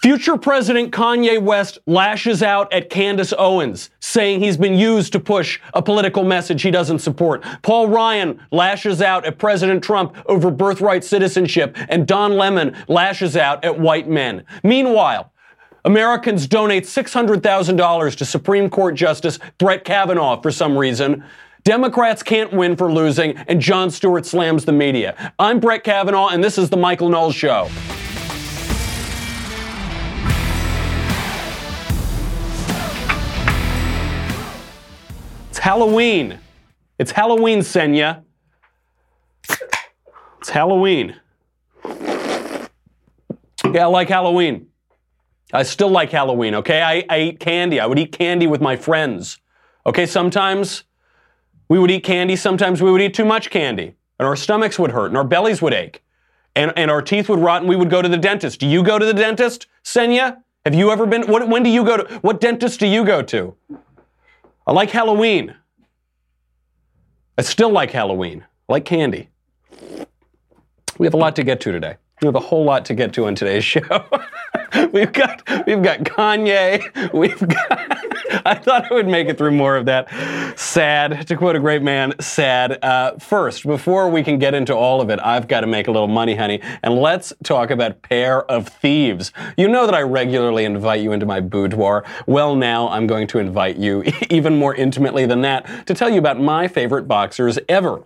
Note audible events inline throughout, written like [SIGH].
Future President Kanye West lashes out at Candace Owens, saying he's been used to push a political message he doesn't support. Paul Ryan lashes out at President Trump over birthright citizenship, and Don Lemon lashes out at white men. Meanwhile, Americans donate $600,000 to Supreme Court Justice Brett Kavanaugh for some reason. Democrats can't win for losing, and Jon Stewart slams the media. I'm Brett Kavanaugh, and this is The Michael Knowles Show. It's Halloween. It's Halloween, Senya. It's Halloween. Yeah, I like Halloween. I still like Halloween, okay? I, I eat candy. I would eat candy with my friends. Okay, sometimes we would eat candy, sometimes we would eat too much candy, and our stomachs would hurt and our bellies would ache. And, and our teeth would rot and we would go to the dentist. Do you go to the dentist, Senya? Have you ever been? What, when do you go to? What dentist do you go to? I like Halloween. I still like Halloween. I like candy. We have a lot to get to today. We have a whole lot to get to in today's [LAUGHS] show. we've got we've got Kanye. We've got. I thought I would make it through more of that. Sad, to quote a great man. Sad. Uh, first, before we can get into all of it, I've got to make a little money, honey, and let's talk about Pair of Thieves. You know that I regularly invite you into my boudoir. Well, now I'm going to invite you [LAUGHS] even more intimately than that to tell you about my favorite boxers ever.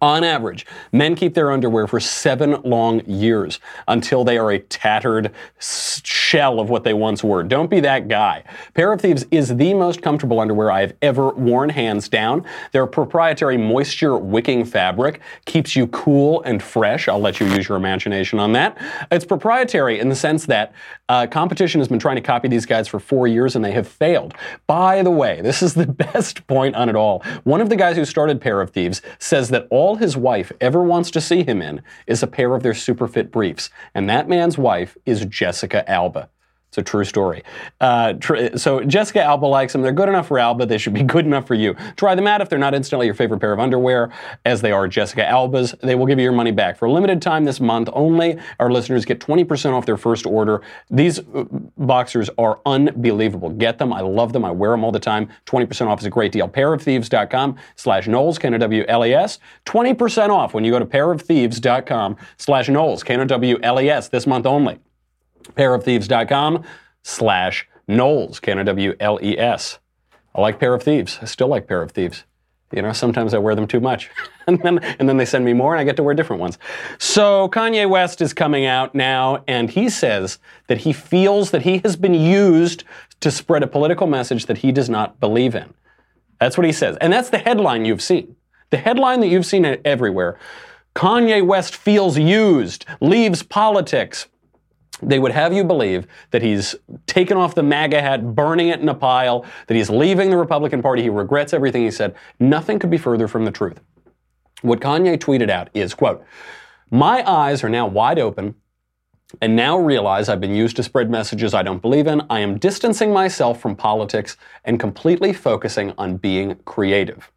On average, men keep their underwear for seven long years until they are a tattered shell of what they once were. Don't be that guy. Pair of Thieves is the most comfortable underwear I have ever worn, hands down. Their proprietary moisture wicking fabric keeps you cool and fresh. I'll let you use your imagination on that. It's proprietary in the sense that uh, competition has been trying to copy these guys for four years and they have failed. By the way, this is the [LAUGHS] best point on it all. One of the guys who started Pair of Thieves says that all his wife ever wants to see him in is a pair of their super fit briefs. And that man's wife is Jessica Alba. It's a true story. Uh, tr- so Jessica Alba likes them. They're good enough for Alba. They should be [LAUGHS] good enough for you. Try them out if they're not instantly your favorite pair of underwear, as they are Jessica Alba's. They will give you your money back. For a limited time this month only, our listeners get 20% off their first order. These uh, boxers are unbelievable. Get them. I love them. I wear them all the time. 20% off is a great deal. Pairofthieves.com slash Knowles, K-N-O-W-L-E-S. 20% off when you go to pairofthieves.com slash Knowles, K-N-O-W-L-E-S, this month only pairofthieves.com slash Knowles, K-N-O-W-L-E-S. I like Pair of Thieves. I still like Pair of Thieves. You know, sometimes I wear them too much. [LAUGHS] and, then, and then they send me more and I get to wear different ones. So Kanye West is coming out now and he says that he feels that he has been used to spread a political message that he does not believe in. That's what he says. And that's the headline you've seen. The headline that you've seen everywhere. Kanye West feels used, leaves politics, they would have you believe that he's taken off the MAGA hat, burning it in a pile, that he's leaving the Republican Party, he regrets everything he said. Nothing could be further from the truth. What Kanye tweeted out is, quote, my eyes are now wide open and now realize I've been used to spread messages I don't believe in. I am distancing myself from politics and completely focusing on being creative.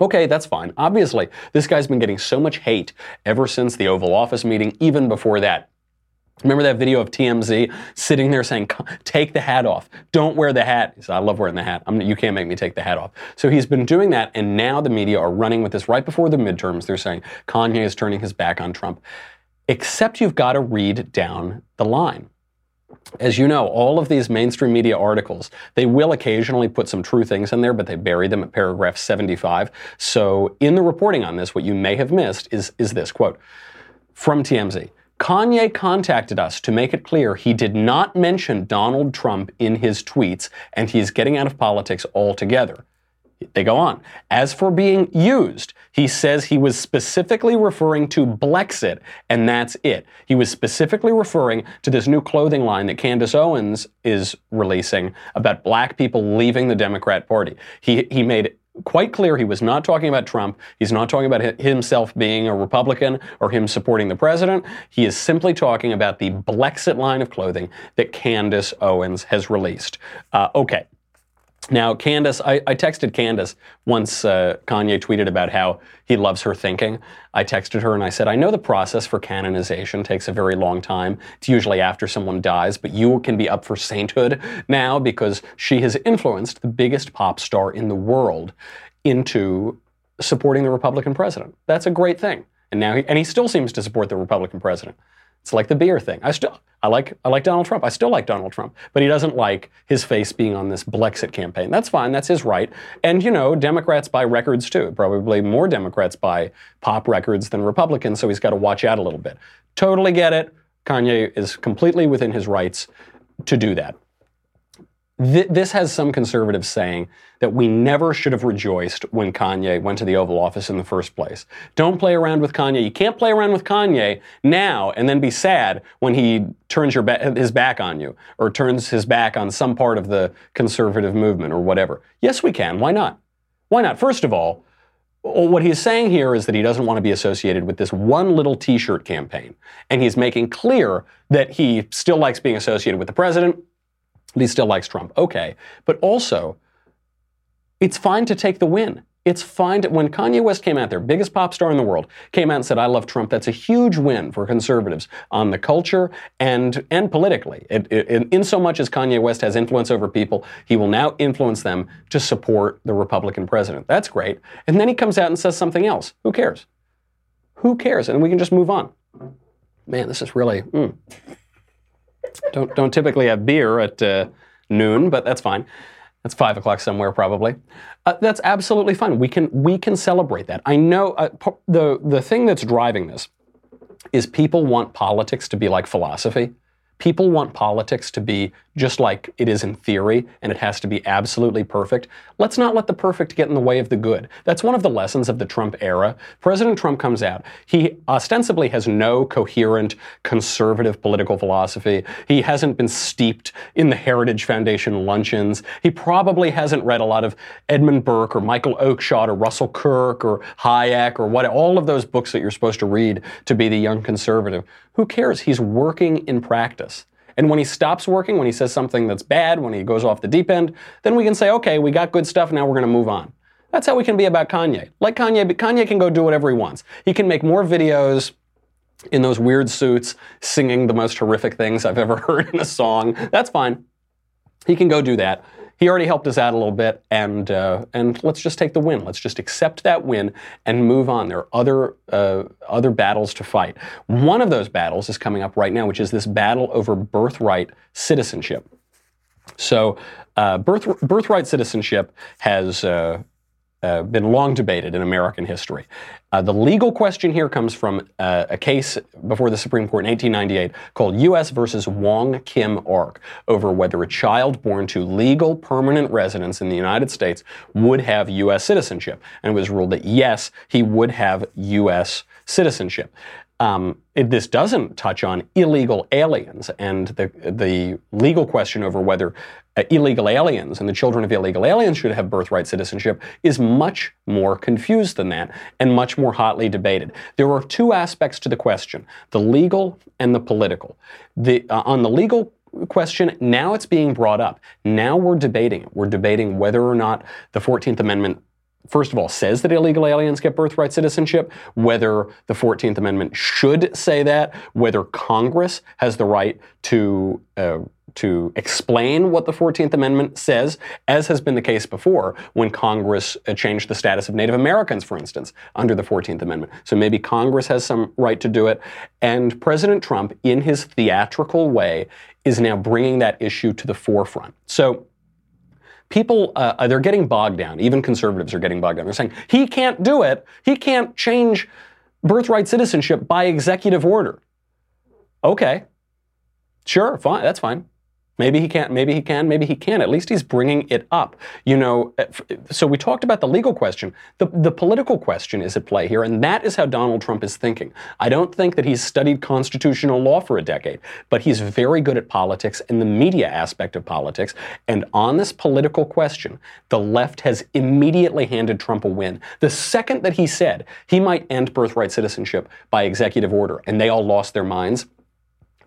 Okay, that's fine. Obviously, this guy's been getting so much hate ever since the Oval Office meeting, even before that. Remember that video of TMZ sitting there saying, take the hat off. Don't wear the hat. He said, I love wearing the hat. I'm, you can't make me take the hat off. So he's been doing that, and now the media are running with this right before the midterms. They're saying Kanye is turning his back on Trump. Except you've got to read down the line. As you know, all of these mainstream media articles, they will occasionally put some true things in there, but they bury them at paragraph 75. So in the reporting on this, what you may have missed is, is this quote from TMZ. Kanye contacted us to make it clear he did not mention Donald Trump in his tweets and he's getting out of politics altogether. They go on. As for being used, he says he was specifically referring to Blexit, and that's it. He was specifically referring to this new clothing line that Candace Owens is releasing about black people leaving the Democrat Party. He, he made quite clear he was not talking about Trump. He's not talking about himself being a Republican or him supporting the president. He is simply talking about the Blexit line of clothing that Candace Owens has released. Uh, okay. Now, Candace, I, I texted Candace once uh, Kanye tweeted about how he loves her thinking. I texted her and I said, I know the process for canonization takes a very long time. It's usually after someone dies, but you can be up for sainthood now because she has influenced the biggest pop star in the world into supporting the Republican president. That's a great thing. And now, he, and he still seems to support the Republican president. It's like the beer thing. I still, I like, I like Donald Trump. I still like Donald Trump, but he doesn't like his face being on this Blexit campaign. That's fine. That's his right. And you know, Democrats buy records too. Probably more Democrats buy pop records than Republicans, so he's got to watch out a little bit. Totally get it. Kanye is completely within his rights to do that. Th- this has some conservatives saying that we never should have rejoiced when Kanye went to the Oval Office in the first place. Don't play around with Kanye. You can't play around with Kanye now and then be sad when he turns ba- his back on you or turns his back on some part of the conservative movement or whatever. Yes, we can. Why not? Why not? First of all, what he's saying here is that he doesn't want to be associated with this one little t shirt campaign. And he's making clear that he still likes being associated with the president he still likes Trump. Okay. But also, it's fine to take the win. It's fine to, when Kanye West came out there, biggest pop star in the world, came out and said, I love Trump, that's a huge win for conservatives on the culture and, and politically. It, it, in so much as Kanye West has influence over people, he will now influence them to support the Republican president. That's great. And then he comes out and says something else. Who cares? Who cares? And we can just move on. Man, this is really. Mm. Don't don't typically have beer at uh, noon, but that's fine. That's five o'clock somewhere probably. Uh, that's absolutely fine. We can we can celebrate that. I know uh, the the thing that's driving this is people want politics to be like philosophy. People want politics to be just like it is in theory, and it has to be absolutely perfect. Let's not let the perfect get in the way of the good. That's one of the lessons of the Trump era. President Trump comes out. He ostensibly has no coherent conservative political philosophy. He hasn't been steeped in the Heritage Foundation luncheons. He probably hasn't read a lot of Edmund Burke or Michael Oakeshott or Russell Kirk or Hayek or what all of those books that you're supposed to read to be the young conservative. Who cares? He's working in practice. And when he stops working, when he says something that's bad, when he goes off the deep end, then we can say, okay, we got good stuff, now we're going to move on. That's how we can be about Kanye. Like Kanye, but Kanye can go do whatever he wants. He can make more videos in those weird suits singing the most horrific things I've ever [LAUGHS] heard in a song. That's fine. He can go do that he already helped us out a little bit, and uh, and let's just take the win. Let's just accept that win and move on. There are other uh, other battles to fight. One of those battles is coming up right now, which is this battle over birthright citizenship. So, uh, birth, birthright citizenship has uh, uh, been long debated in American history. Uh, the legal question here comes from uh, a case before the Supreme Court in 1898 called U.S. versus Wong Kim Ark over whether a child born to legal permanent residence in the United States would have U.S. citizenship. And it was ruled that yes, he would have U.S. citizenship. Um, it, this doesn't touch on illegal aliens and the, the legal question over whether uh, illegal aliens and the children of illegal aliens should have birthright citizenship is much more confused than that and much more hotly debated. There are two aspects to the question the legal and the political. The, uh, on the legal question, now it's being brought up. Now we're debating it. We're debating whether or not the 14th Amendment first of all, says that illegal aliens get birthright citizenship, whether the 14th Amendment should say that, whether Congress has the right to. Uh, to explain what the 14th Amendment says, as has been the case before when Congress uh, changed the status of Native Americans, for instance, under the 14th Amendment. So maybe Congress has some right to do it. And President Trump, in his theatrical way, is now bringing that issue to the forefront. So people uh, they're getting bogged down. Even conservatives are getting bogged down. They're saying he can't do it. He can't change birthright citizenship by executive order. Okay, sure, fine, that's fine. Maybe he can't, maybe he can, maybe he can. At least he's bringing it up. You know, eh, so we talked about the legal question. The, the political question is at play here, and that is how Donald Trump is thinking. I don't think that he's studied constitutional law for a decade, but he's very good at politics and the media aspect of politics. And on this political question, the left has immediately handed Trump a win. The second that he said he might end birthright citizenship by executive order, and they all lost their minds,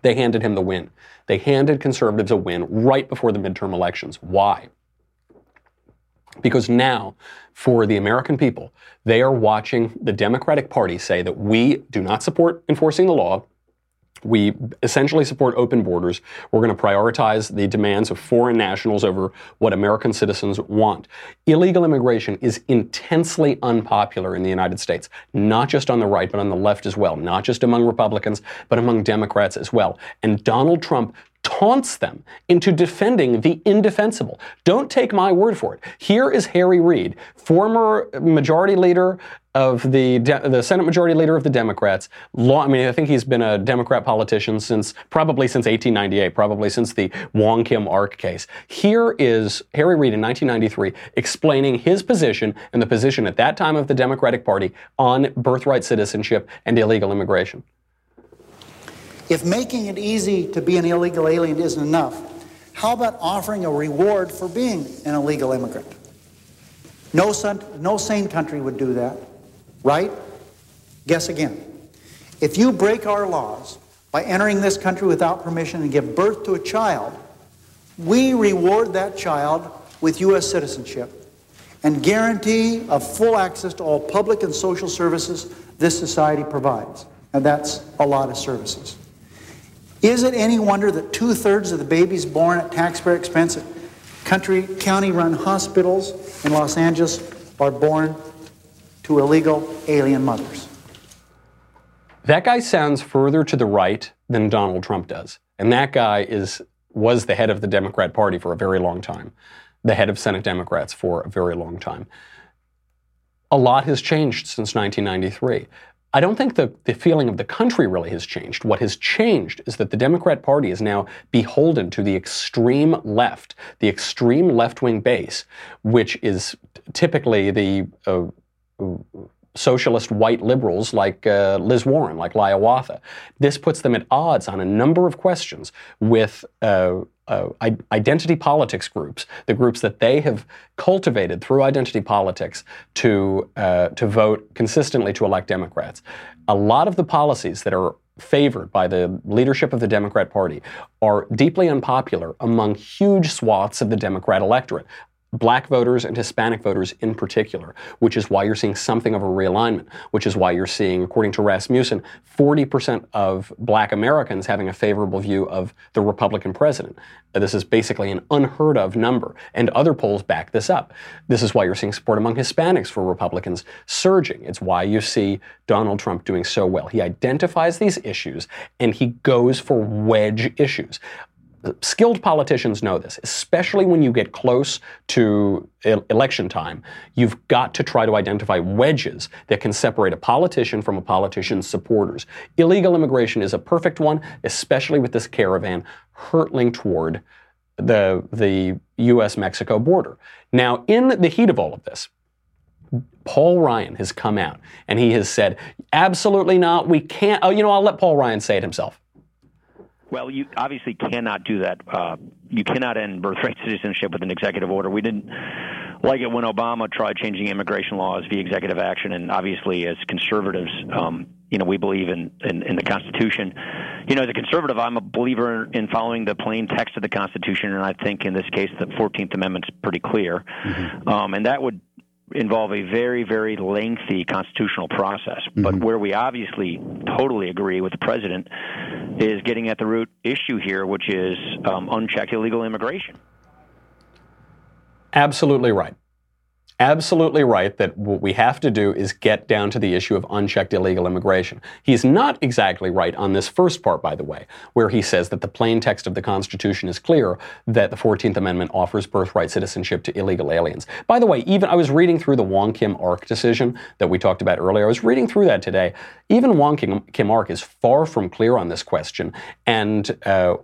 they handed him the win. They handed conservatives a win right before the midterm elections. Why? Because now, for the American people, they are watching the Democratic Party say that we do not support enforcing the law. We essentially support open borders. We're going to prioritize the demands of foreign nationals over what American citizens want. Illegal immigration is intensely unpopular in the United States, not just on the right, but on the left as well, not just among Republicans, but among Democrats as well. And Donald Trump taunts them into defending the indefensible. Don't take my word for it. Here is Harry Reid, former majority leader of the De- the Senate Majority Leader of the Democrats. I mean, I think he's been a Democrat politician since probably since 1898, probably since the Wong Kim Ark case. Here is Harry Reid in 1993 explaining his position and the position at that time of the Democratic Party on birthright citizenship and illegal immigration. If making it easy to be an illegal alien isn't enough, how about offering a reward for being an illegal immigrant? No, son, no sane country would do that, right? Guess again. If you break our laws by entering this country without permission and give birth to a child, we reward that child with U.S. citizenship and guarantee of full access to all public and social services this society provides. And that's a lot of services. Is it any wonder that two thirds of the babies born at taxpayer expense at country, county run hospitals in Los Angeles are born to illegal alien mothers? That guy sounds further to the right than Donald Trump does. And that guy is was the head of the Democrat Party for a very long time, the head of Senate Democrats for a very long time. A lot has changed since 1993. I don't think the, the feeling of the country really has changed. What has changed is that the Democrat Party is now beholden to the extreme left, the extreme left wing base, which is typically the uh, socialist white liberals like uh, Liz Warren, like Liawatha. This puts them at odds on a number of questions with uh, uh, identity politics groups, the groups that they have cultivated through identity politics to uh, to vote consistently to elect Democrats. A lot of the policies that are favored by the leadership of the Democrat Party are deeply unpopular among huge swaths of the Democrat electorate black voters and Hispanic voters in particular, which is why you're seeing something of a realignment, which is why you're seeing, according to Rasmussen, 40% of black Americans having a favorable view of the Republican president. This is basically an unheard of number, and other polls back this up. This is why you're seeing support among Hispanics for Republicans surging. It's why you see Donald Trump doing so well. He identifies these issues and he goes for wedge issues skilled politicians know this, especially when you get close to election time. You've got to try to identify wedges that can separate a politician from a politician's supporters. Illegal immigration is a perfect one, especially with this caravan hurtling toward the, the U.S. Mexico border. Now, in the heat of all of this, Paul Ryan has come out and he has said, absolutely not. We can't. Oh, you know, I'll let Paul Ryan say it himself. Well, you obviously cannot do that. Uh, you cannot end birthright [LAUGHS] citizenship with an executive order. We didn't like it when Obama tried changing immigration laws via executive action, and obviously, as conservatives, um, you know, we believe in, in, in the Constitution. You know, as a conservative, I'm a believer in following the plain text of the Constitution, and I think in this case, the 14th Amendment's pretty clear, mm-hmm. um, and that would involve a very, very lengthy constitutional process. Mm-hmm. But where we obviously totally agree with the president is getting at the root issue here, which is um, unchecked illegal immigration. Absolutely right absolutely right that what we have to do is get down to the issue of unchecked illegal immigration. He's not exactly right on this first part, by the way, where he says that the plain text of the Constitution is clear that the 14th Amendment offers birthright citizenship to illegal aliens. By the way, even I was reading through the Wong Kim Ark decision that we talked about earlier. I was reading through that today. Even Wong Kim, Ark is far from clear on this question. And uh,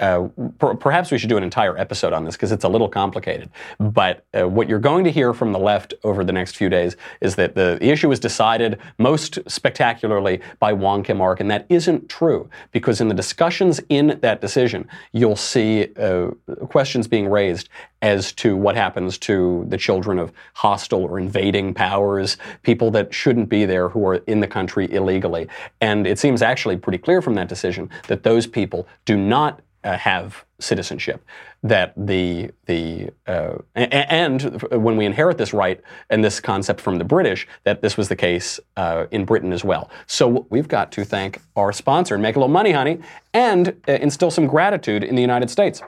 uh, per- perhaps we should do an entire episode on this because it's a little complicated. But uh, what you're going to hear from the left over the next few days is that the, the issue was decided most spectacularly by Wong Kim Ark, and that isn't true because in the discussions in that decision, you'll see uh, questions being raised as to what happens to the children of hostile or invading powers, people that shouldn't be there who are in the country illegally. And it seems actually pretty clear from that decision that those people do not uh, have citizenship. That the the uh, and when we inherit this right and this concept from the British, that this was the case uh, in Britain as well. So we've got to thank our sponsor and make a little money, honey, and uh, instill some gratitude in the United States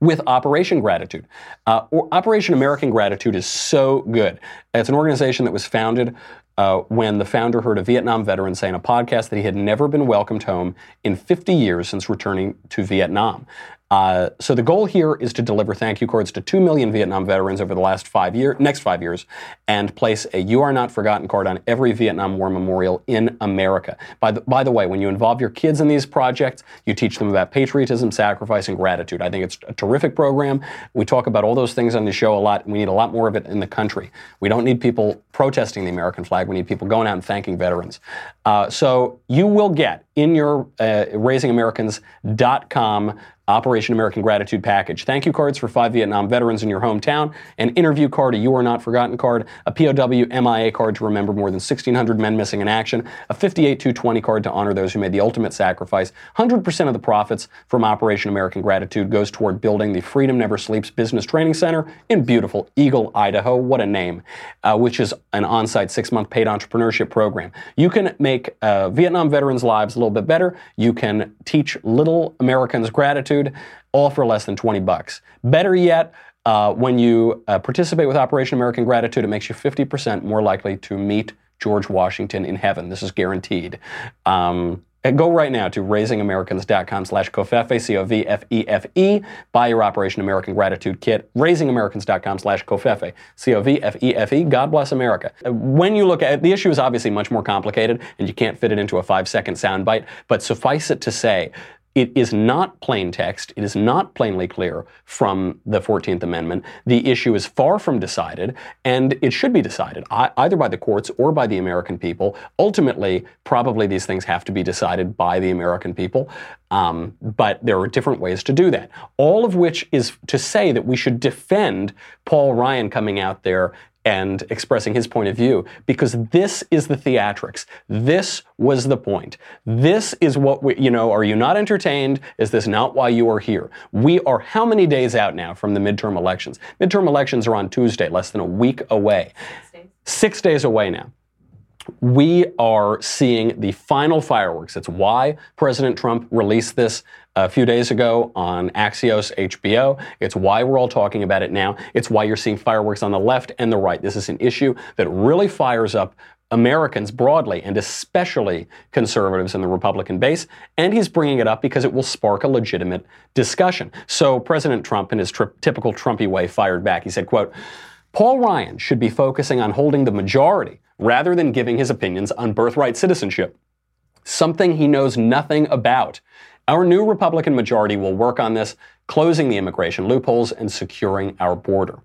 with Operation Gratitude. Uh, Operation American Gratitude is so good. It's an organization that was founded uh, when the founder heard a Vietnam veteran say in a podcast that he had never been welcomed home in 50 years since returning to Vietnam. Uh, so the goal here is to deliver thank you cards to 2 million Vietnam veterans over the last five year, next five years and place a You Are Not Forgotten card on every Vietnam War memorial in America. By the, by the way, when you involve your kids in these projects, you teach them about patriotism, sacrifice, and gratitude. I think it's a terrific program. We talk about all those things on the show a lot. We need a lot more of it in the country. We don't need people protesting the American flag. We need people going out and thanking veterans. Uh, so you will get in your uh, raisingamericans.com Operation American Gratitude Package. Thank you cards for five Vietnam veterans in your hometown, an interview card, a You Are Not Forgotten card, a POW MIA card to remember more than 1,600 men missing in action, a 58-220 card to honor those who made the ultimate sacrifice. 100% of the profits from Operation American Gratitude goes toward building the Freedom Never Sleeps Business Training Center in beautiful Eagle, Idaho. What a name, uh, which is an on site six month paid entrepreneurship program. You can make uh, Vietnam veterans' lives a little bit better. You can teach little Americans gratitude all for less than 20 bucks. Better yet, uh, when you uh, participate with Operation American Gratitude, it makes you 50% more likely to meet George Washington in heaven. This is guaranteed. Um, go right now to raisingamericans.com slash covfefe, C-O-V-F-E-F-E. Buy your Operation American Gratitude Kit. Raisingamericans.com slash covfefe, C-O-V-F-E-F-E. God bless America. When you look at the issue is obviously much more complicated and you can't fit it into a five second soundbite, but suffice it to say it is not plain text. It is not plainly clear from the 14th Amendment. The issue is far from decided, and it should be decided either by the courts or by the American people. Ultimately, probably these things have to be decided by the American people, um, but there are different ways to do that. All of which is to say that we should defend Paul Ryan coming out there and expressing his point of view because this is the theatrics. This was the point. This is what we, you know, are you not entertained? Is this not why you are here? We are how many days out now from the midterm elections? Midterm elections are on Tuesday, less than a week away. Six days, Six days away now we are seeing the final fireworks. It's why President Trump released this a few days ago on Axios HBO. It's why we're all talking about it now. It's why you're seeing fireworks on the left and the right. This is an issue that really fires up Americans broadly, and especially conservatives in the Republican base. And he's bringing it up because it will spark a legitimate discussion. So President Trump, in his tri- typical Trumpy way, fired back. He said, quote, Paul Ryan should be focusing on holding the majority rather than giving his opinions on birthright citizenship, something he knows nothing about. Our new Republican majority will work on this, closing the immigration loopholes and securing our border.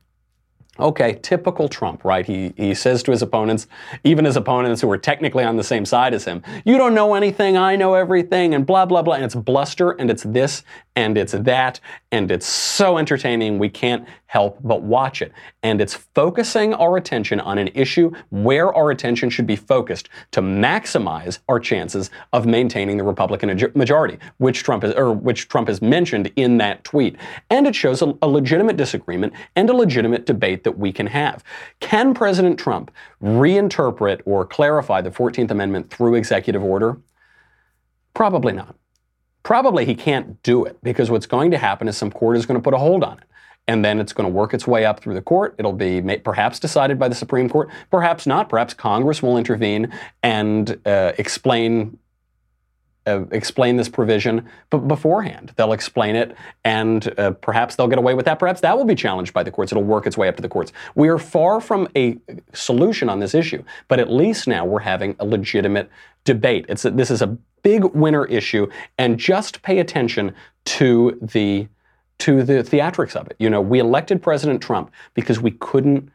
Okay, typical Trump, right? He, he says to his opponents, even his opponents who are technically on the same side as him, you don't know anything, I know everything, and blah, blah, blah. And it's bluster, and it's this, and it's that, and it's so entertaining, we can't help but watch it. And it's focusing our attention on an issue where our attention should be focused to maximize our chances of maintaining the Republican majority, which Trump is, or which Trump has mentioned in that tweet. And it shows a, a legitimate disagreement and a legitimate debate that we can have. Can President Trump reinterpret or clarify the 14th Amendment through executive order? Probably not. Probably he can't do it because what's going to happen is some court is going to put a hold on it. And then it's going to work its way up through the court. It'll be perhaps decided by the Supreme Court, perhaps not. Perhaps Congress will intervene and uh, explain uh, explain this provision beforehand. They'll explain it, and uh, perhaps they'll get away with that. Perhaps that will be challenged by the courts. It'll work its way up to the courts. We are far from a solution on this issue, but at least now we're having a legitimate debate. It's a, this is a big winner issue, and just pay attention to the to the theatrics of it. You know, we elected President Trump because we couldn't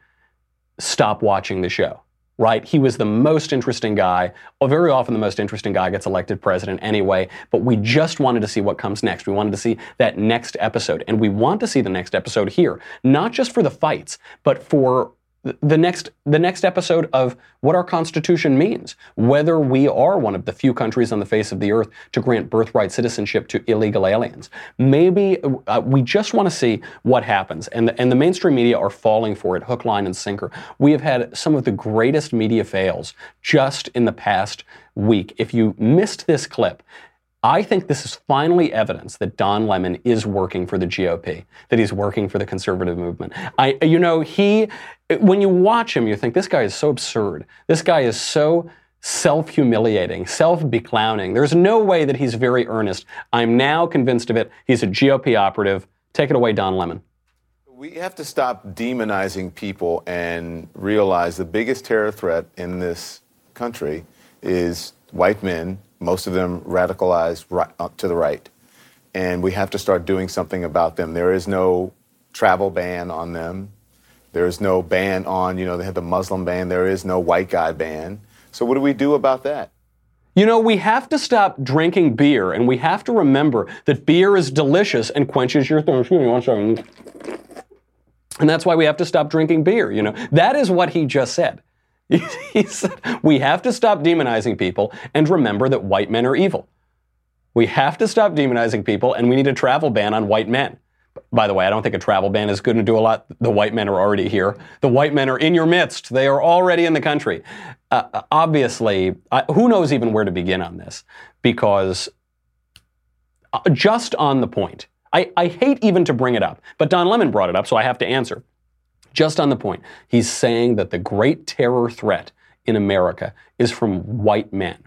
stop watching the show right? He was the most interesting guy. Well, very often the most interesting guy gets elected president anyway, but we just wanted to see what comes next. We wanted to see that next episode. And we want to see the next episode here, not just for the fights, but for the next the next episode of what our constitution means whether we are one of the few countries on the face of the earth to grant birthright citizenship to illegal aliens. Maybe uh, we just want to see what happens and the, and the mainstream media are falling for it hook line and sinker. We have had some of the greatest media fails just in the past week. If you missed this clip I think this is finally evidence that Don Lemon is working for the GOP, that he's working for the conservative movement. I, you know, he, when you watch him, you think this guy is so absurd. This guy is so self humiliating, self beclowning. There's no way that he's very earnest. I'm now convinced of it. He's a GOP operative. Take it away, Don Lemon. We have to stop demonizing people and realize the biggest terror threat in this country is white men most of them radicalized right, uh, to the right. And we have to start doing something about them. There is no travel ban on them. There is no ban on, you know, they have the Muslim ban. There is no white guy ban. So what do we do about that? You know, we have to stop drinking beer, and we have to remember that beer is delicious and quenches your thirst. Excuse me one second. And that's why we have to stop drinking beer. You know, that is what he just said. [LAUGHS] he said, we have to stop demonizing people and remember that white men are evil. We have to stop demonizing people and we need a travel ban on white men. By the way, I don't think a travel ban is going to do a lot. The white men are already here. The white men are in your midst. They are already in the country. Uh, obviously, uh, who knows even where to begin on this? Because uh, just on the point, I, I hate even to bring it up, but Don Lemon brought it up, so I have to answer. Just on the point, he's saying that the great terror threat in America is from white men.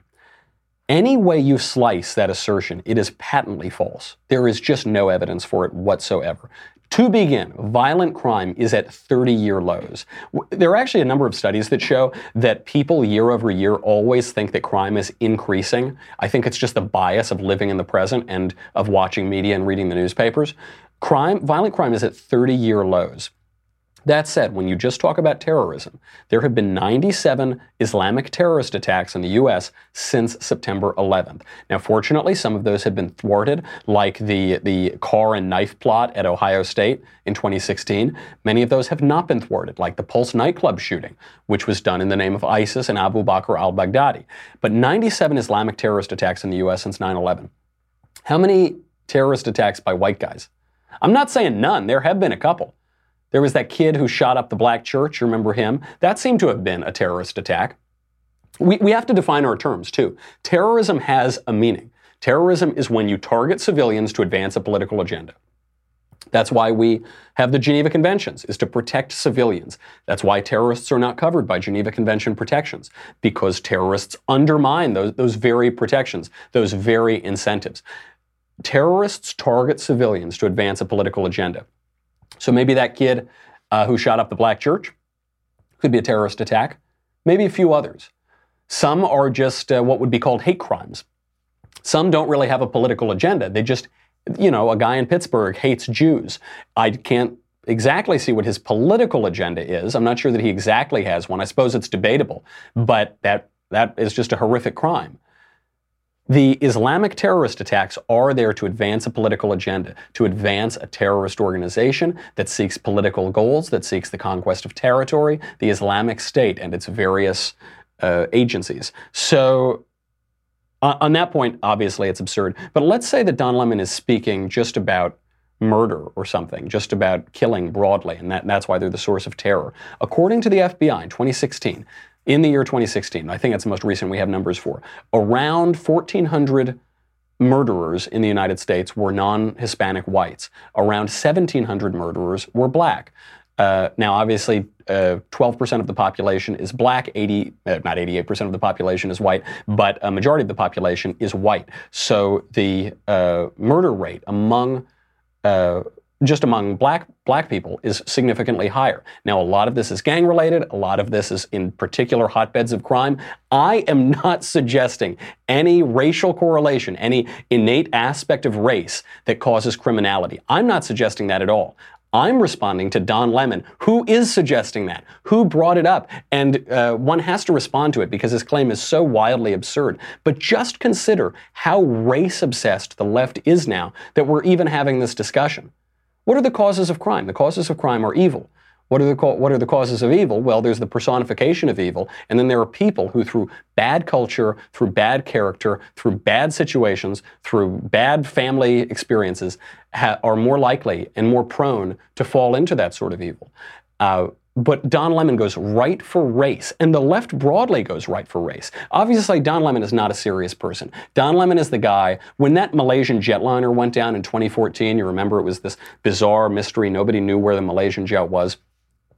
Any way you slice that assertion, it is patently false. There is just no evidence for it whatsoever. To begin, violent crime is at 30 year lows. There are actually a number of studies that show that people year over year always think that crime is increasing. I think it's just the bias of living in the present and of watching media and reading the newspapers. Crime, violent crime is at 30 year lows. That said, when you just talk about terrorism, there have been 97 Islamic terrorist attacks in the U.S. since September 11th. Now, fortunately, some of those have been thwarted, like the, the car and knife plot at Ohio State in 2016. Many of those have not been thwarted, like the Pulse nightclub shooting, which was done in the name of ISIS and Abu Bakr al Baghdadi. But 97 Islamic terrorist attacks in the U.S. since 9 11. How many terrorist attacks by white guys? I'm not saying none, there have been a couple. There was that kid who shot up the black church. Remember him? That seemed to have been a terrorist attack. We, we have to define our terms too. Terrorism has a meaning. Terrorism is when you target civilians to advance a political agenda. That's why we have the Geneva Conventions, is to protect civilians. That's why terrorists are not covered by Geneva Convention protections, because terrorists undermine those, those very protections, those very incentives. Terrorists target civilians to advance a political agenda. So maybe that kid uh, who shot up the black church could be a terrorist attack. Maybe a few others. Some are just uh, what would be called hate crimes. Some don't really have a political agenda. They just, you know, a guy in Pittsburgh hates Jews. I can't exactly see what his political agenda is. I'm not sure that he exactly has one. I suppose it's debatable, but that that is just a horrific crime. The Islamic terrorist attacks are there to advance a political agenda, to advance a terrorist organization that seeks political goals, that seeks the conquest of territory, the Islamic State and its various uh, agencies. So, uh, on that point, obviously it's absurd. But let's say that Don Lemon is speaking just about murder or something, just about killing broadly, and that, that's why they're the source of terror. According to the FBI in 2016, in the year 2016, I think that's the most recent we have numbers for, around 1,400 murderers in the United States were non Hispanic whites. Around 1,700 murderers were black. Uh, now, obviously, uh, 12% of the population is black, 80, uh, not 88% of the population is white, but a majority of the population is white. So the uh, murder rate among uh, just among black black people is significantly higher. Now, a lot of this is gang related. A lot of this is in particular hotbeds of crime. I am [LAUGHS] not suggesting any racial correlation, any innate aspect of race that causes criminality. I'm not suggesting that at all. I'm responding to Don Lemon, who is suggesting that, who brought it up, and uh, one has to respond to it because his claim is so wildly absurd. But just consider how race obsessed the left is now that we're even having this discussion. What are the causes of crime? The causes of crime are evil. What are, the, what are the causes of evil? Well, there's the personification of evil, and then there are people who, through bad culture, through bad character, through bad situations, through bad family experiences, ha- are more likely and more prone to fall into that sort of evil. Uh, but Don Lemon goes right for race, and the left broadly goes right for race. Obviously, Don Lemon is not a serious person. Don Lemon is the guy, when that Malaysian jetliner went down in 2014, you remember it was this bizarre mystery, nobody knew where the Malaysian jet was.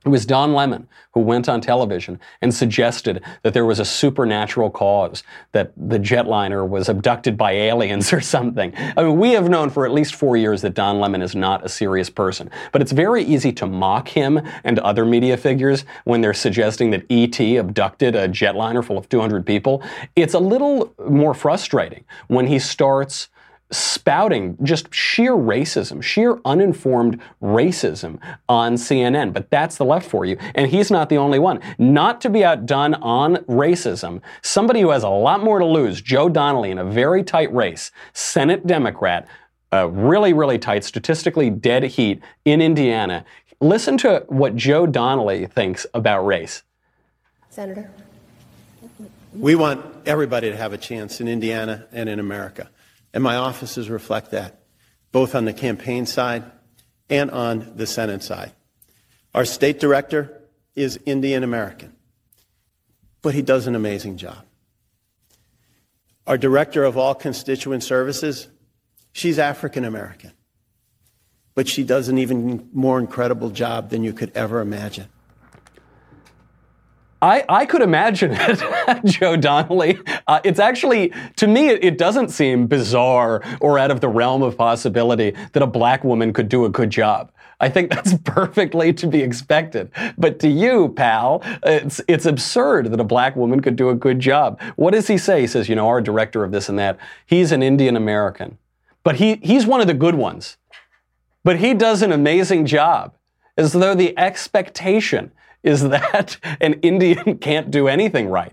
It was Don Lemon who went on television and suggested that there was a supernatural cause, that the jetliner was abducted by aliens or something. I mean, we have known for at least four years that Don Lemon is not a serious person, but it's very easy to mock him and other media figures when they're suggesting that E.T. abducted a jetliner full of 200 people. It's a little more frustrating when he starts spouting just sheer racism, sheer uninformed racism on CNN. But that's the left for you. And he's not the only one. Not to be outdone on racism, somebody who has a lot more to lose, Joe Donnelly, in a very tight race, Senate Democrat, uh, really, really tight, statistically dead heat in Indiana. Listen to what Joe Donnelly thinks about race. Senator. We want everybody to have a chance in Indiana and in America. And my offices reflect that, both on the campaign side and on the Senate side. Our state director is Indian American, but he does an amazing job. Our director of all constituent services, she's African American, but she does an even more incredible job than you could ever imagine. I, I could imagine [LAUGHS] it, Joe Donnelly. Uh, it's actually, to me, it, it, doesn't seem bizarre or out of the realm of possibility that a black woman could do a good job. I think [LAUGHS] that's perfectly to be expected. But to you, pal, it's, it's absurd that a black woman could do a good job. What does he say? He says, you know, our director of this and that, he's an Indian American. But he, he's one of the good ones. But he does an amazing job, as though the expectation is that an Indian [LAUGHS] can't do anything right.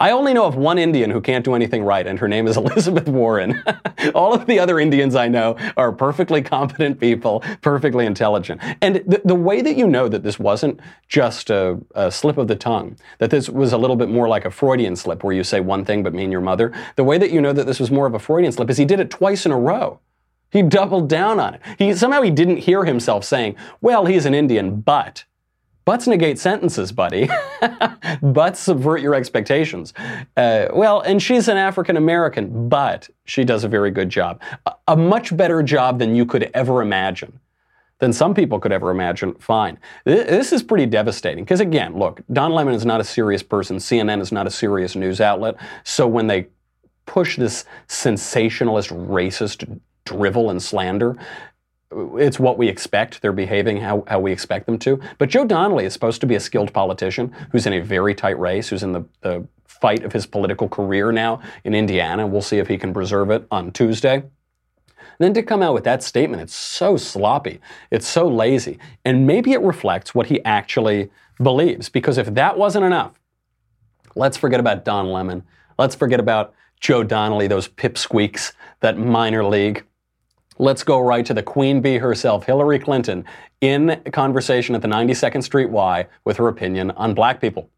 I only know of one Indian who can't do anything right, and her name is [LAUGHS] Elizabeth Warren. [LAUGHS] All of the other Indians I know are perfectly competent people, perfectly intelligent. And the, the way that you know that this wasn't just a, a, slip of the tongue, that this was a little bit more like a Freudian slip where you say one thing but mean your mother, the way that you know that this was more of a Freudian slip is he did it twice in a row. He doubled down on it. He somehow he didn't hear himself saying, "Well, he's an Indian, but." Buts negate sentences, buddy. [LAUGHS] Buts subvert your expectations. Uh, well, and she's an African American, but she does a very good job. A, a much better job than you could ever imagine than some people could ever imagine, fine. This is pretty devastating because, again, look, Don Lemon is not a serious person. CNN is not a serious news outlet. So when they push this sensationalist, racist drivel and slander, it's what we expect. They're behaving how, how we expect them to. But Joe Donnelly is supposed to be a skilled politician who's in a very tight race, who's in the, the fight of his political career now in Indiana. We'll see if he can preserve it on Tuesday. And then to come out with that statement, it's so sloppy, it's so lazy. And maybe it reflects what he actually believes. Because if that wasn't enough, let's forget about Don Lemon. Let's forget about Joe Donnelly, those pipsqueaks, that minor league. Let's go right to the queen bee herself, Hillary Clinton, in conversation at the 92nd Street Y with her opinion on black people.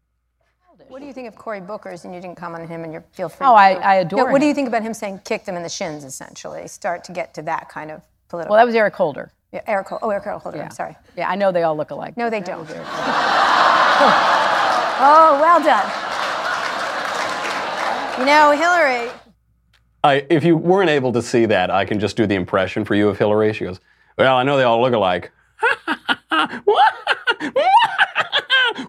What do you think of Cory Booker's? And you didn't comment on him, and you feel free. Oh, I, I adore. No, him. what do you think about him saying "kick them in the shins"? Essentially, start to get to that kind of political. Well, that was Eric Holder. Yeah, Eric. Holder. Oh, Eric Holder. Yeah. I'm sorry. Yeah, I know they all look alike. No, they don't. [LAUGHS] oh, well done. You know, Hillary. I, if you weren't able to see that, I can just do the impression for you of Hillary. She goes, Well, I know they all look alike. [LAUGHS]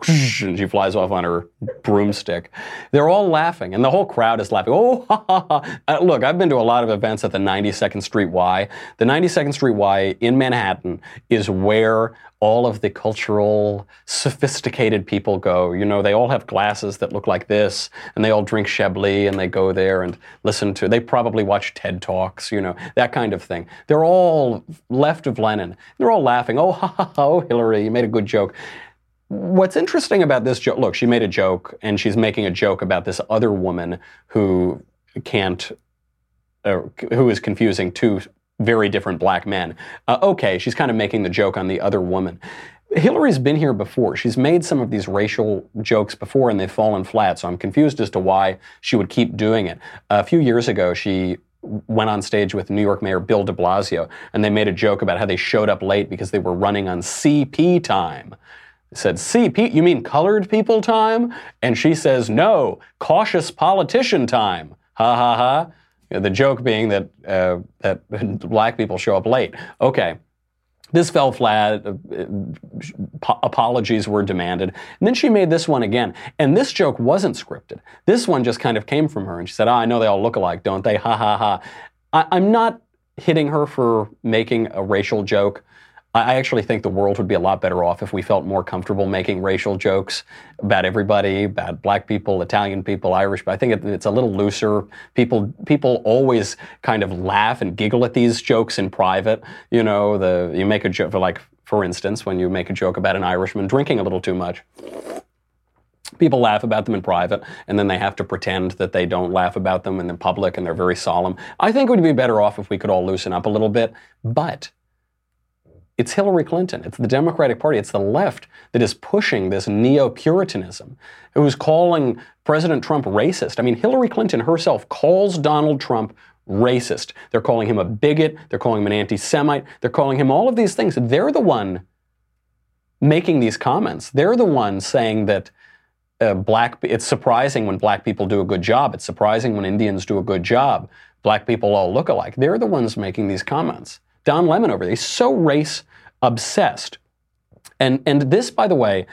and she flies off on her broomstick. They're all laughing, and the whole crowd is laughing. Oh, [LAUGHS] ha, ha, ha. Uh, look, I've been to a lot of events at the 92nd Street Y. The 92nd Street Y in Manhattan is where all of the cultural, sophisticated people go. You know, they all have glasses that look like this, and they all drink Chablis, and they go there and listen to. They probably watch TED Talks, you know, that kind of thing. They're all left of Lenin. They're all laughing. Oh, [LAUGHS] ha, ha, ha, oh, Hillary, you made a good joke. What's interesting about this joke, look, she made a joke, and she's making a joke about this other woman who can't, uh, who is confusing two very different black men. Uh, okay, she's kind of making the joke on the other woman. Hillary's been here before. She's made some of these racial jokes before and they've fallen flat. So I'm confused as to why she would keep doing it. A few years ago, she went on stage with New York Mayor Bill de Blasio and they made a joke about how they showed up late because they were running on CP time. Said, CP, you mean colored people time? And she says, no, cautious politician time. Ha ha ha. The joke being that, uh, that [LAUGHS] black people show up late. Okay. This fell flat. Uh, uh, apologies were demanded. And then she made this one again. And this joke wasn't scripted. This one just kind of came from her. And she said, oh, I know they all look alike, don't they? Ha ha ha. I, I'm not hitting her for making a racial joke. I actually think the world would be a lot better off if we felt more comfortable making racial jokes about everybody, about black people, Italian people, Irish. But I think it, it's a little looser. People people always kind of laugh and giggle at these jokes in private. You know, the you make a joke like for instance, when you make a joke about an Irishman drinking a little too much. People laugh about them in private, and then they have to pretend that they don't laugh about them in the public, and they're very solemn. I think would be better off if we could all loosen up a little bit. But it's Hillary Clinton. It's the Democratic Party. It's the left that is pushing this neo Puritanism, who's calling President Trump racist. I mean, Hillary Clinton herself calls Donald Trump racist. They're calling him a bigot. They're calling him an anti Semite. They're calling him all of these things. They're the one making these comments. They're the one saying that. Uh, black, it's surprising when black people do a good job. It's surprising when Indians do a good job. Black people all look alike. They're the ones making these comments. Don Lemon over there. He's so race obsessed. And, and this, by the way,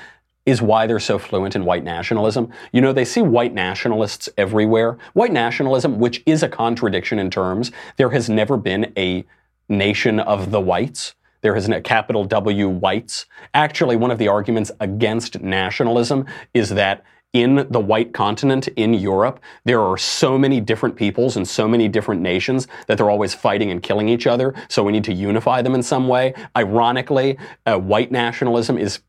is why they're so fluent in white nationalism. You know, they see white nationalists everywhere. White nationalism, which is a contradiction in terms, there has never been a nation of the whites. There has a capital W whites. Actually, one of the arguments against nationalism is that in the white continent in Europe, there are so many different peoples and so many different nations that they're always fighting and killing each other. So we need to unify them in some way. Ironically, uh, white nationalism is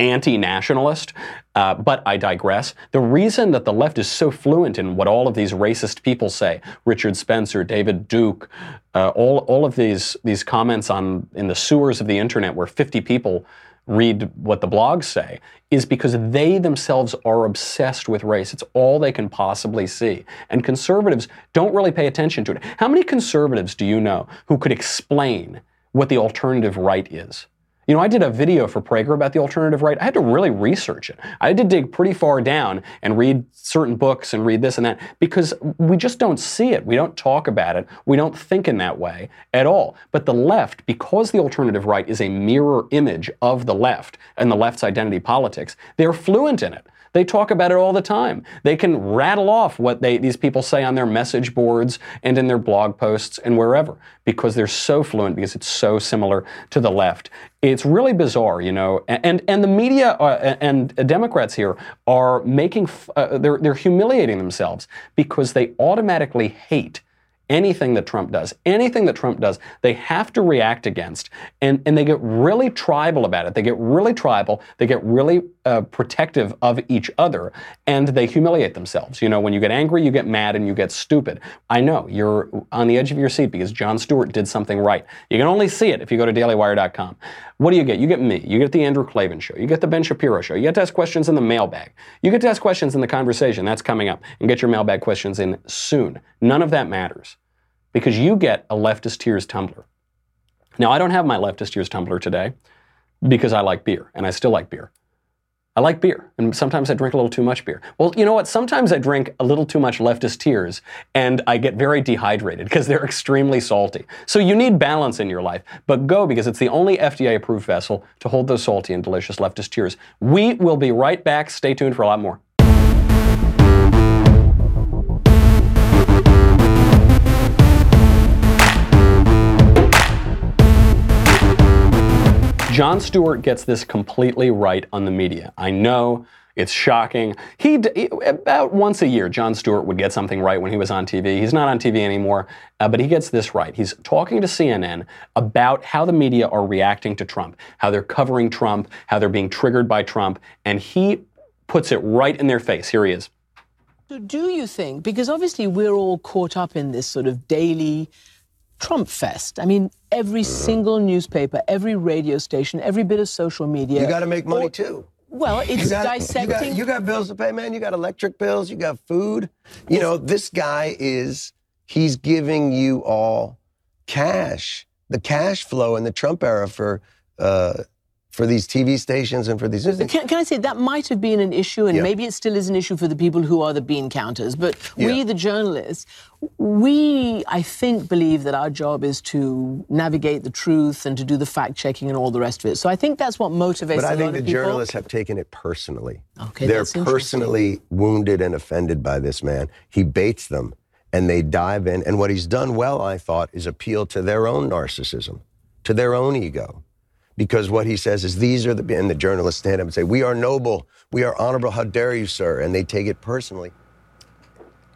anti-nationalist, uh, but I digress. The reason that the left is so fluent in what all of these racist people say, Richard Spencer, David Duke, uh, all, all of these, these comments on in the sewers of the internet where 50 people read what the blogs say is because they themselves are obsessed with race. It's all they can possibly see. And conservatives don't really pay attention to it. How many conservatives do you know who could explain what the alternative right is? You know, I did a video for Prager about the alternative right. I had to really research it. I had to dig pretty far down and read certain books and read this and that because we just don't see it. We don't talk about it. We don't think in that way at all. But the left, because the alternative right is a mirror image of the left and the left's identity politics, they're fluent in it. They talk about it all the time. They can rattle off what they, these people say on their message boards and in their blog posts and wherever because they're so fluent because it's so similar to the left. It's really bizarre, you know. And and the media uh, and Democrats here are making uh, they're they're humiliating themselves because they automatically hate anything that Trump does, anything that Trump does, they have to react against. And, and they get really tribal about it. They get really tribal. They get really uh, protective of each other and they humiliate themselves. You know, when you get angry, you get mad and you get stupid. I know you're on the edge of your seat because Jon Stewart did something right. You can only see it if you go to dailywire.com. What do you get? You get me. You get the Andrew Klavan show. You get the Ben Shapiro show. You get to ask questions in the mailbag. You get to ask questions in the conversation. That's coming up. And get your mailbag questions in soon. None of that matters because you get a leftist tears tumbler. Now, I don't have my leftist tears tumbler today because I like beer and I still like beer. I like beer, and sometimes I drink a little too much beer. Well, you know what? Sometimes I drink a little too much leftist tears, and I get very dehydrated because they're extremely salty. So you need balance in your life. But go because it's the only FDA approved vessel to hold those salty and delicious leftist tears. We will be right back. Stay tuned for a lot more. Jon Stewart gets this completely right on the media. I know it's shocking. He about once a year, Jon Stewart would get something right when he was on TV. He's not on TV anymore, uh, but he gets this right. He's talking to CNN about how the media are reacting to Trump, how they're covering Trump, how they're being triggered by Trump, and he puts it right in their face. Here he is. So do you think, because obviously we're all caught up in this sort of daily Trump fest. I mean, every single newspaper, every radio station, every bit of social media. You got to make money Or- too. Well, it's You got, dissecting. You got, you got bills to pay, man. You got electric bills. You got food. You know, this guy is, he's giving you all cash. The cash flow in the Trump era for, uh, for these TV stations and for these. Can, can I say that might have been an issue, and Yeah. maybe it still is an issue for the people who are the bean counters. But we, Yeah. the journalists, we, I think, believe that our job is to navigate the truth and to do the fact checking and all the rest of it. So I think that's what motivates But I think the journalists have taken it personally. Okay, They're personally wounded and offended by this man. He baits them and they dive in. And what he's done well, I thought, is appeal to their own narcissism, to their own ego. Because what he says is, these are the, and the journalists stand up and say, We are noble, we are honorable, how dare you, sir? And they take it personally.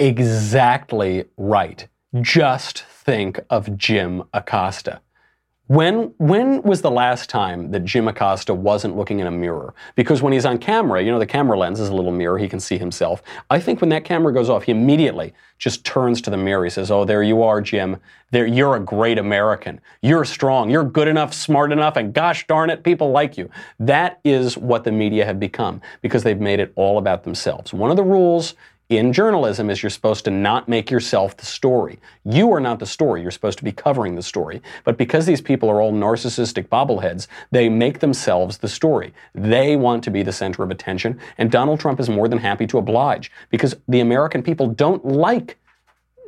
Exactly right. Just think of Jim Acosta. When when was the last time that Jim Acosta wasn't looking in a mirror? Because when he's on camera, you know the camera lens is a little mirror, he can see himself. I think when that camera goes off, he immediately just turns to the mirror. He says, "Oh, there you are, Jim. There you're a great American. You're strong. You're good enough, smart enough, and gosh darn it, people like you." That is what the media have become because they've made it all about themselves. One of the rules in journalism is you're supposed to not make yourself the story. You are not the story. You're supposed to be covering the story. But because these people are all narcissistic bobbleheads, they make themselves the story. They want to be the center of attention, and Donald Trump is more than happy to oblige because the American people don't like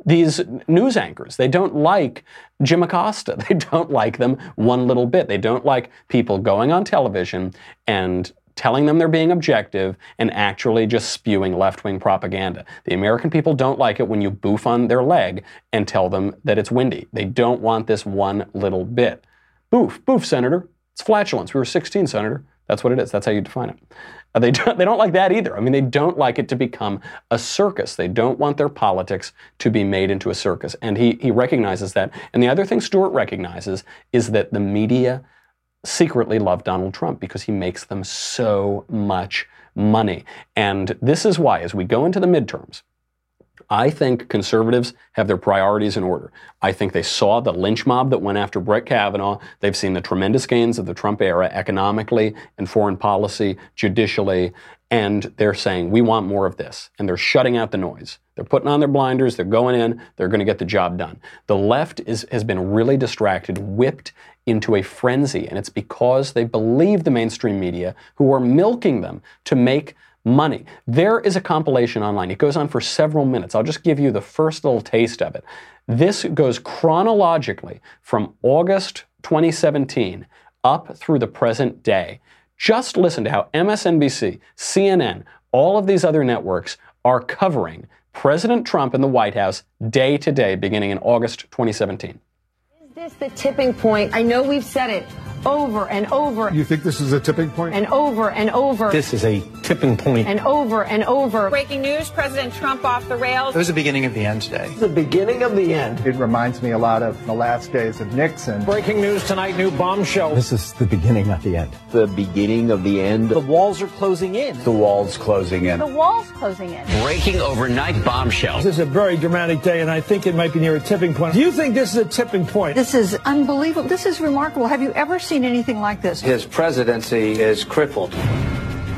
these news anchors. They don't like Jim Acosta. [LAUGHS] They don't like them one little bit. They don't like people going on television and telling them they're being objective and actually just spewing left wing propaganda. The American people don't like it when you boof on their leg and tell them that it's windy. They don't want this one little bit. Boof, boof, Senator. It's flatulence. We were 16, Senator. That's what it is. That's how you define it. Uh, they, [LAUGHS] don't, they don't like that either. I mean, they don't like it to become a circus. They don't want their politics to be made into a circus. And he, he recognizes that. And the other thing Stewart recognizes is that the media secretly love Donald Trump because he makes them so much money. And this is why, as we go into the midterms, I think conservatives have their priorities in order. I think they saw the lynch mob that went after Brett Kavanaugh. They've seen the tremendous gains of the Trump era economically and foreign policy, judicially, and they're saying, we want more of this. And they're shutting out the noise. They're putting on their blinders, they're going in, they're going to get the job done. The left is, has been really distracted, whipped into a frenzy, and it's because they believe the mainstream media who are milking them to make money. There is a compilation online. It goes on for several minutes. I'll just give you the first little taste of it. This goes chronologically from August 2017 up through the present day. Just listen to how MSNBC, CNN, all of these other networks are covering President Trump in the White House day to day beginning in August 2017. Is this the tipping point? I know we've said it over and over You think this is a tipping point? and over and over This is a tipping point. and over and over. Breaking news President Trump off the rails. It was the beginning of the end today. the beginning of the end. It reminds me a lot of the last days of Nixon. Breaking news tonight, new bombshell. This is the beginning of the end. The beginning of the end. The walls are closing in. The walls closing in. The wall's closing in. Breaking overnight bombshell. This is a very dramatic day, and I think it might be near a tipping point. Do you think this is a tipping point? This is unbelievable. This is remarkable. Have you ever seen anything like this? His presidency is crippled.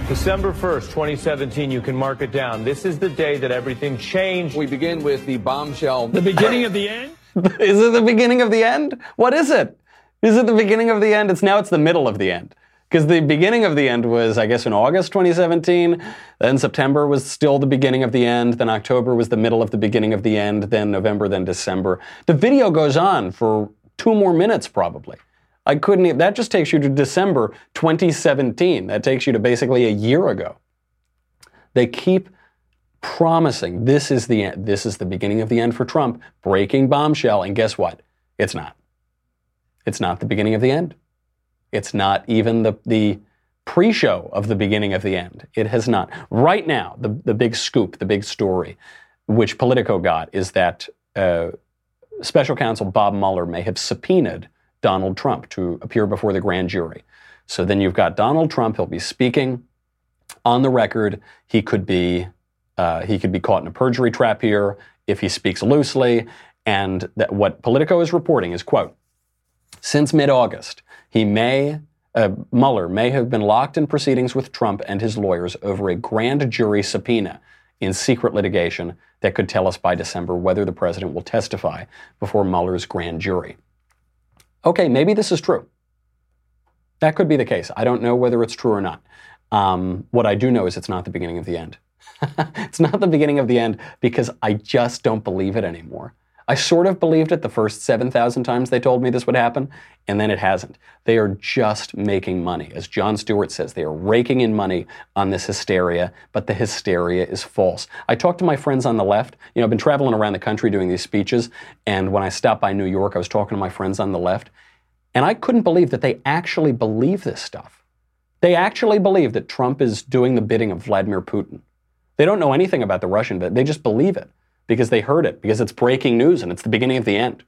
December 1st, 2017, you can mark it down. This is the day that everything changed. We begin with the bombshell. The beginning of the end? [LAUGHS] is it the beginning of the end? What is it? Is it the beginning of the end? It's now it's the middle of the end. Because the beginning of the end was, I guess, in August 2017. Then September was still the beginning of the end. Then October was the middle of the beginning of the end. Then November, then December. The video goes on for two more minutes, probably. I couldn't. That just takes you to December 2017. That takes you to basically a year ago. They keep promising this is the end. This is the beginning of the end for Trump. Breaking bombshell, and guess what? It's not. It's not the beginning of the end. It's not even the the pre-show of the beginning of the end. It has not. Right now, the the big scoop, the big story, which Politico got, is that uh, Special Counsel Bob Mueller may have subpoenaed Donald Trump to appear before the grand jury. So then you've got Donald Trump. He'll be speaking on the record. He could be uh, he could be caught in a perjury trap here if he speaks loosely. And that what Politico is reporting is quote. Since mid August, he may, uh, Mueller may have been locked in proceedings with Trump and his lawyers over a grand jury subpoena in secret litigation that could tell us by December whether the president will testify before Mueller's grand jury. Okay, maybe this is true. That could be the case. I don't know whether it's true or not. Um, what I do know is it's not the beginning of the end. [LAUGHS] it's not the beginning of the end because I just don't believe it anymore. I sort of believed it the first 7,000 times they told me this would happen, and then it hasn't. They are just making money. As Jon Stewart says, they are raking in money on this hysteria, but the hysteria is false. I talked to my friends on the left. You know, I've been traveling around the country doing these speeches, and when I stopped by New York, I was talking to my friends on the left, and I couldn't believe that they actually believe this stuff. They actually believe that Trump is doing the bidding of Vladimir Putin. They don't know anything about the Russian bit, they just believe it because they heard it, because it's breaking news and it's the beginning of the end.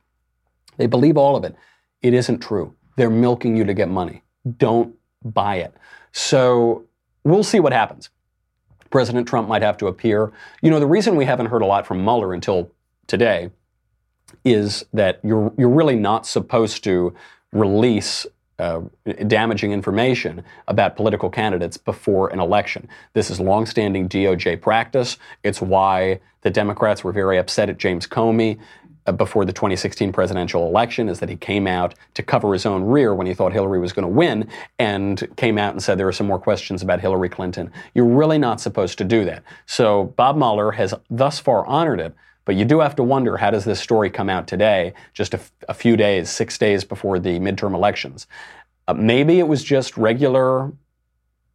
They believe all of it. It isn't true. They're milking you to get money. Don't buy it. So we'll see what happens. President Trump might have to appear. You know, the reason we haven't heard a lot from Mueller until today is that you're, you're really not supposed to release uh, damaging information about political candidates before an election. This is longstanding DOJ practice. It's why the Democrats were very upset at James Comey uh, before the 2016 presidential election is that he came out to cover his own rear when he thought Hillary was going to win and came out and said there are some more questions about Hillary Clinton. You're really not supposed to do that. So Bob Mueller has thus far honored it. But you do have to wonder how does this story come out today, just a, few days, six days before the midterm elections? Uh, maybe it was just regular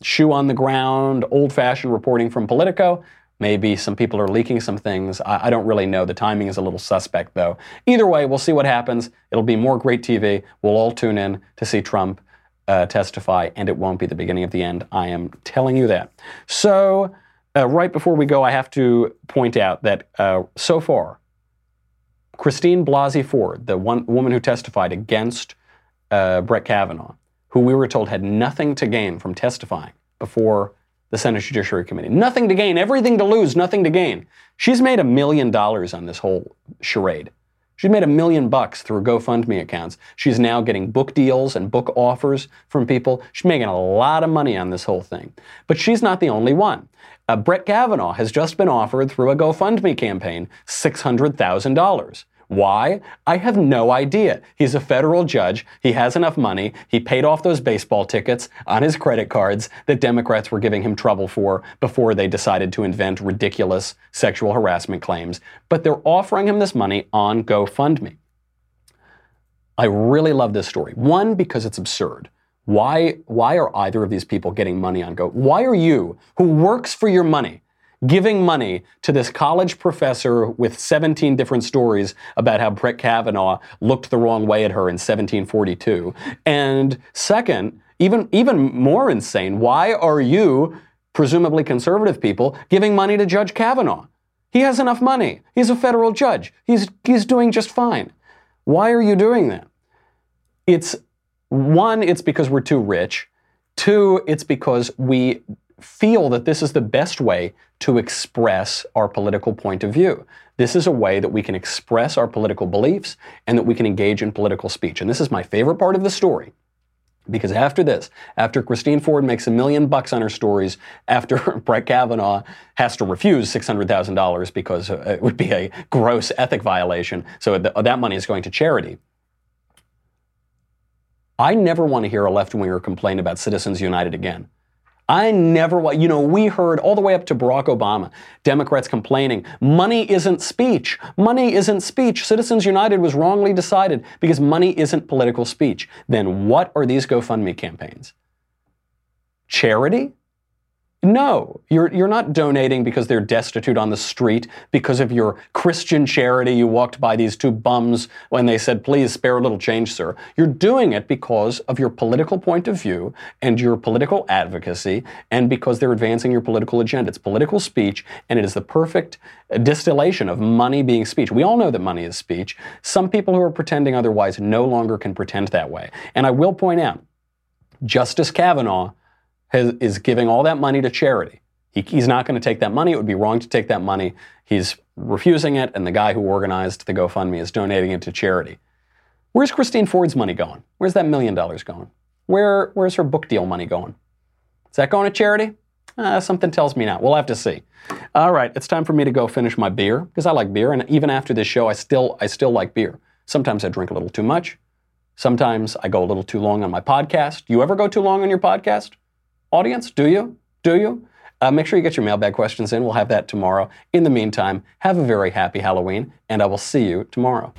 shoe on the ground, old fashioned reporting from Politico. Maybe some people are leaking some things. I, I, don't really know. The timing is a little suspect, though. Either way, we'll see what happens. It'll be more great TV. We'll all tune in to see Trump uh, testify, and it won't be the beginning of the end. I am telling you that. So, uh, right before we go, I have to point out that uh, so far, Christine Blasey Ford, the one woman who testified against uh, Brett Kavanaugh, who we were told had nothing to gain from testifying before the Senate Judiciary Committee, nothing to gain, everything to lose, nothing to gain. She's made a million dollars on this whole charade. She's made a million bucks through GoFundMe accounts. She's now getting book deals and book offers from people. She's making a lot of money on this whole thing. But she's not the only one. Uh, Brett Kavanaugh has just been offered through a GoFundMe campaign $600,000. Why? I have no idea. He's a federal judge. He has enough money. He paid off those baseball tickets on his credit cards that Democrats were giving him trouble for before they decided to invent ridiculous sexual harassment claims. But they're offering him this money on GoFundMe. I really love this story. One, because it's absurd. Why, why are either of these people getting money on Go? Why are you, who works for your money, giving money to this college professor with 17 different stories about how Brett Kavanaugh looked the wrong way at her in 1742? And second, even, even more insane, why are you, presumably conservative people, giving money to Judge Kavanaugh? He has enough money. He's a federal judge. He's, he's doing just fine. Why are you doing that? It's one, it's because we're too rich. Two, it's because we feel that this is the best way to express our political point of view. This is a way that we can express our political beliefs and that we can engage in political speech. And this is my favorite part of the story. Because after this, after Christine Ford makes a million bucks on her stories, after [LAUGHS] Brett Kavanaugh has to refuse $600,000 because uh, it would be a gross ethic violation, so that money is going to charity. I never want to hear a left winger complain about Citizens United again. I never want, you know, we heard all the way up to Barack Obama, Democrats complaining, money isn't speech. Money isn't speech. Citizens United was wrongly decided because money isn't political speech. Then what are these GoFundMe campaigns? Charity? No, you're, you're not donating because they're destitute on the street, because of your Christian charity. You walked by these two bums when they said, please spare a little change, sir. You're doing it because of your political point of view and your political advocacy and because they're advancing your political agenda. It's political speech, and it is the perfect distillation of money being speech. We all know that money is speech. Some people who are pretending otherwise no longer can pretend that way. And I will point out, Justice Kavanaugh has, is giving all that money to charity. He, he's not going to take that money. It would be wrong to take that money. He's refusing it, and the guy who organized the GoFundMe is donating it to charity. Where's Christine Ford's money going? Where's that million dollars going? Where, where's her book deal money going? Is that going to charity? Uh, something tells me not. We'll have to see. All right, it's time for me to go finish my beer because I like beer, and even after this show, I still I still like beer. Sometimes I drink a little too much. Sometimes I go a little too long on my podcast. You ever go too long on your podcast? Audience, do you? Do you? Uh, make sure you get your mailbag questions in. We'll have that tomorrow. In the meantime, have a very happy Halloween, and I will see you tomorrow.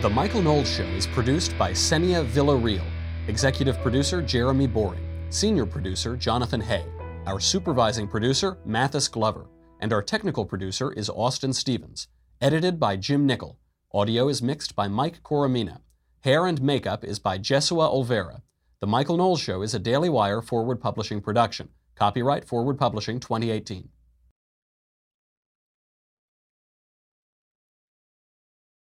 The Michael Knowles Show is produced by Senia Villarreal, executive producer Jeremy Boring, senior producer Jonathan Hay, our supervising producer Mathis Glover, and our technical producer is Austin Stevens. Edited by Jim Nickel. Audio is mixed by Mike Coromina. Hair and makeup is by Jesua Olvera. The Michael Knowles Show is a Daily Wire Forward Publishing production. Copyright Forward Publishing 2018.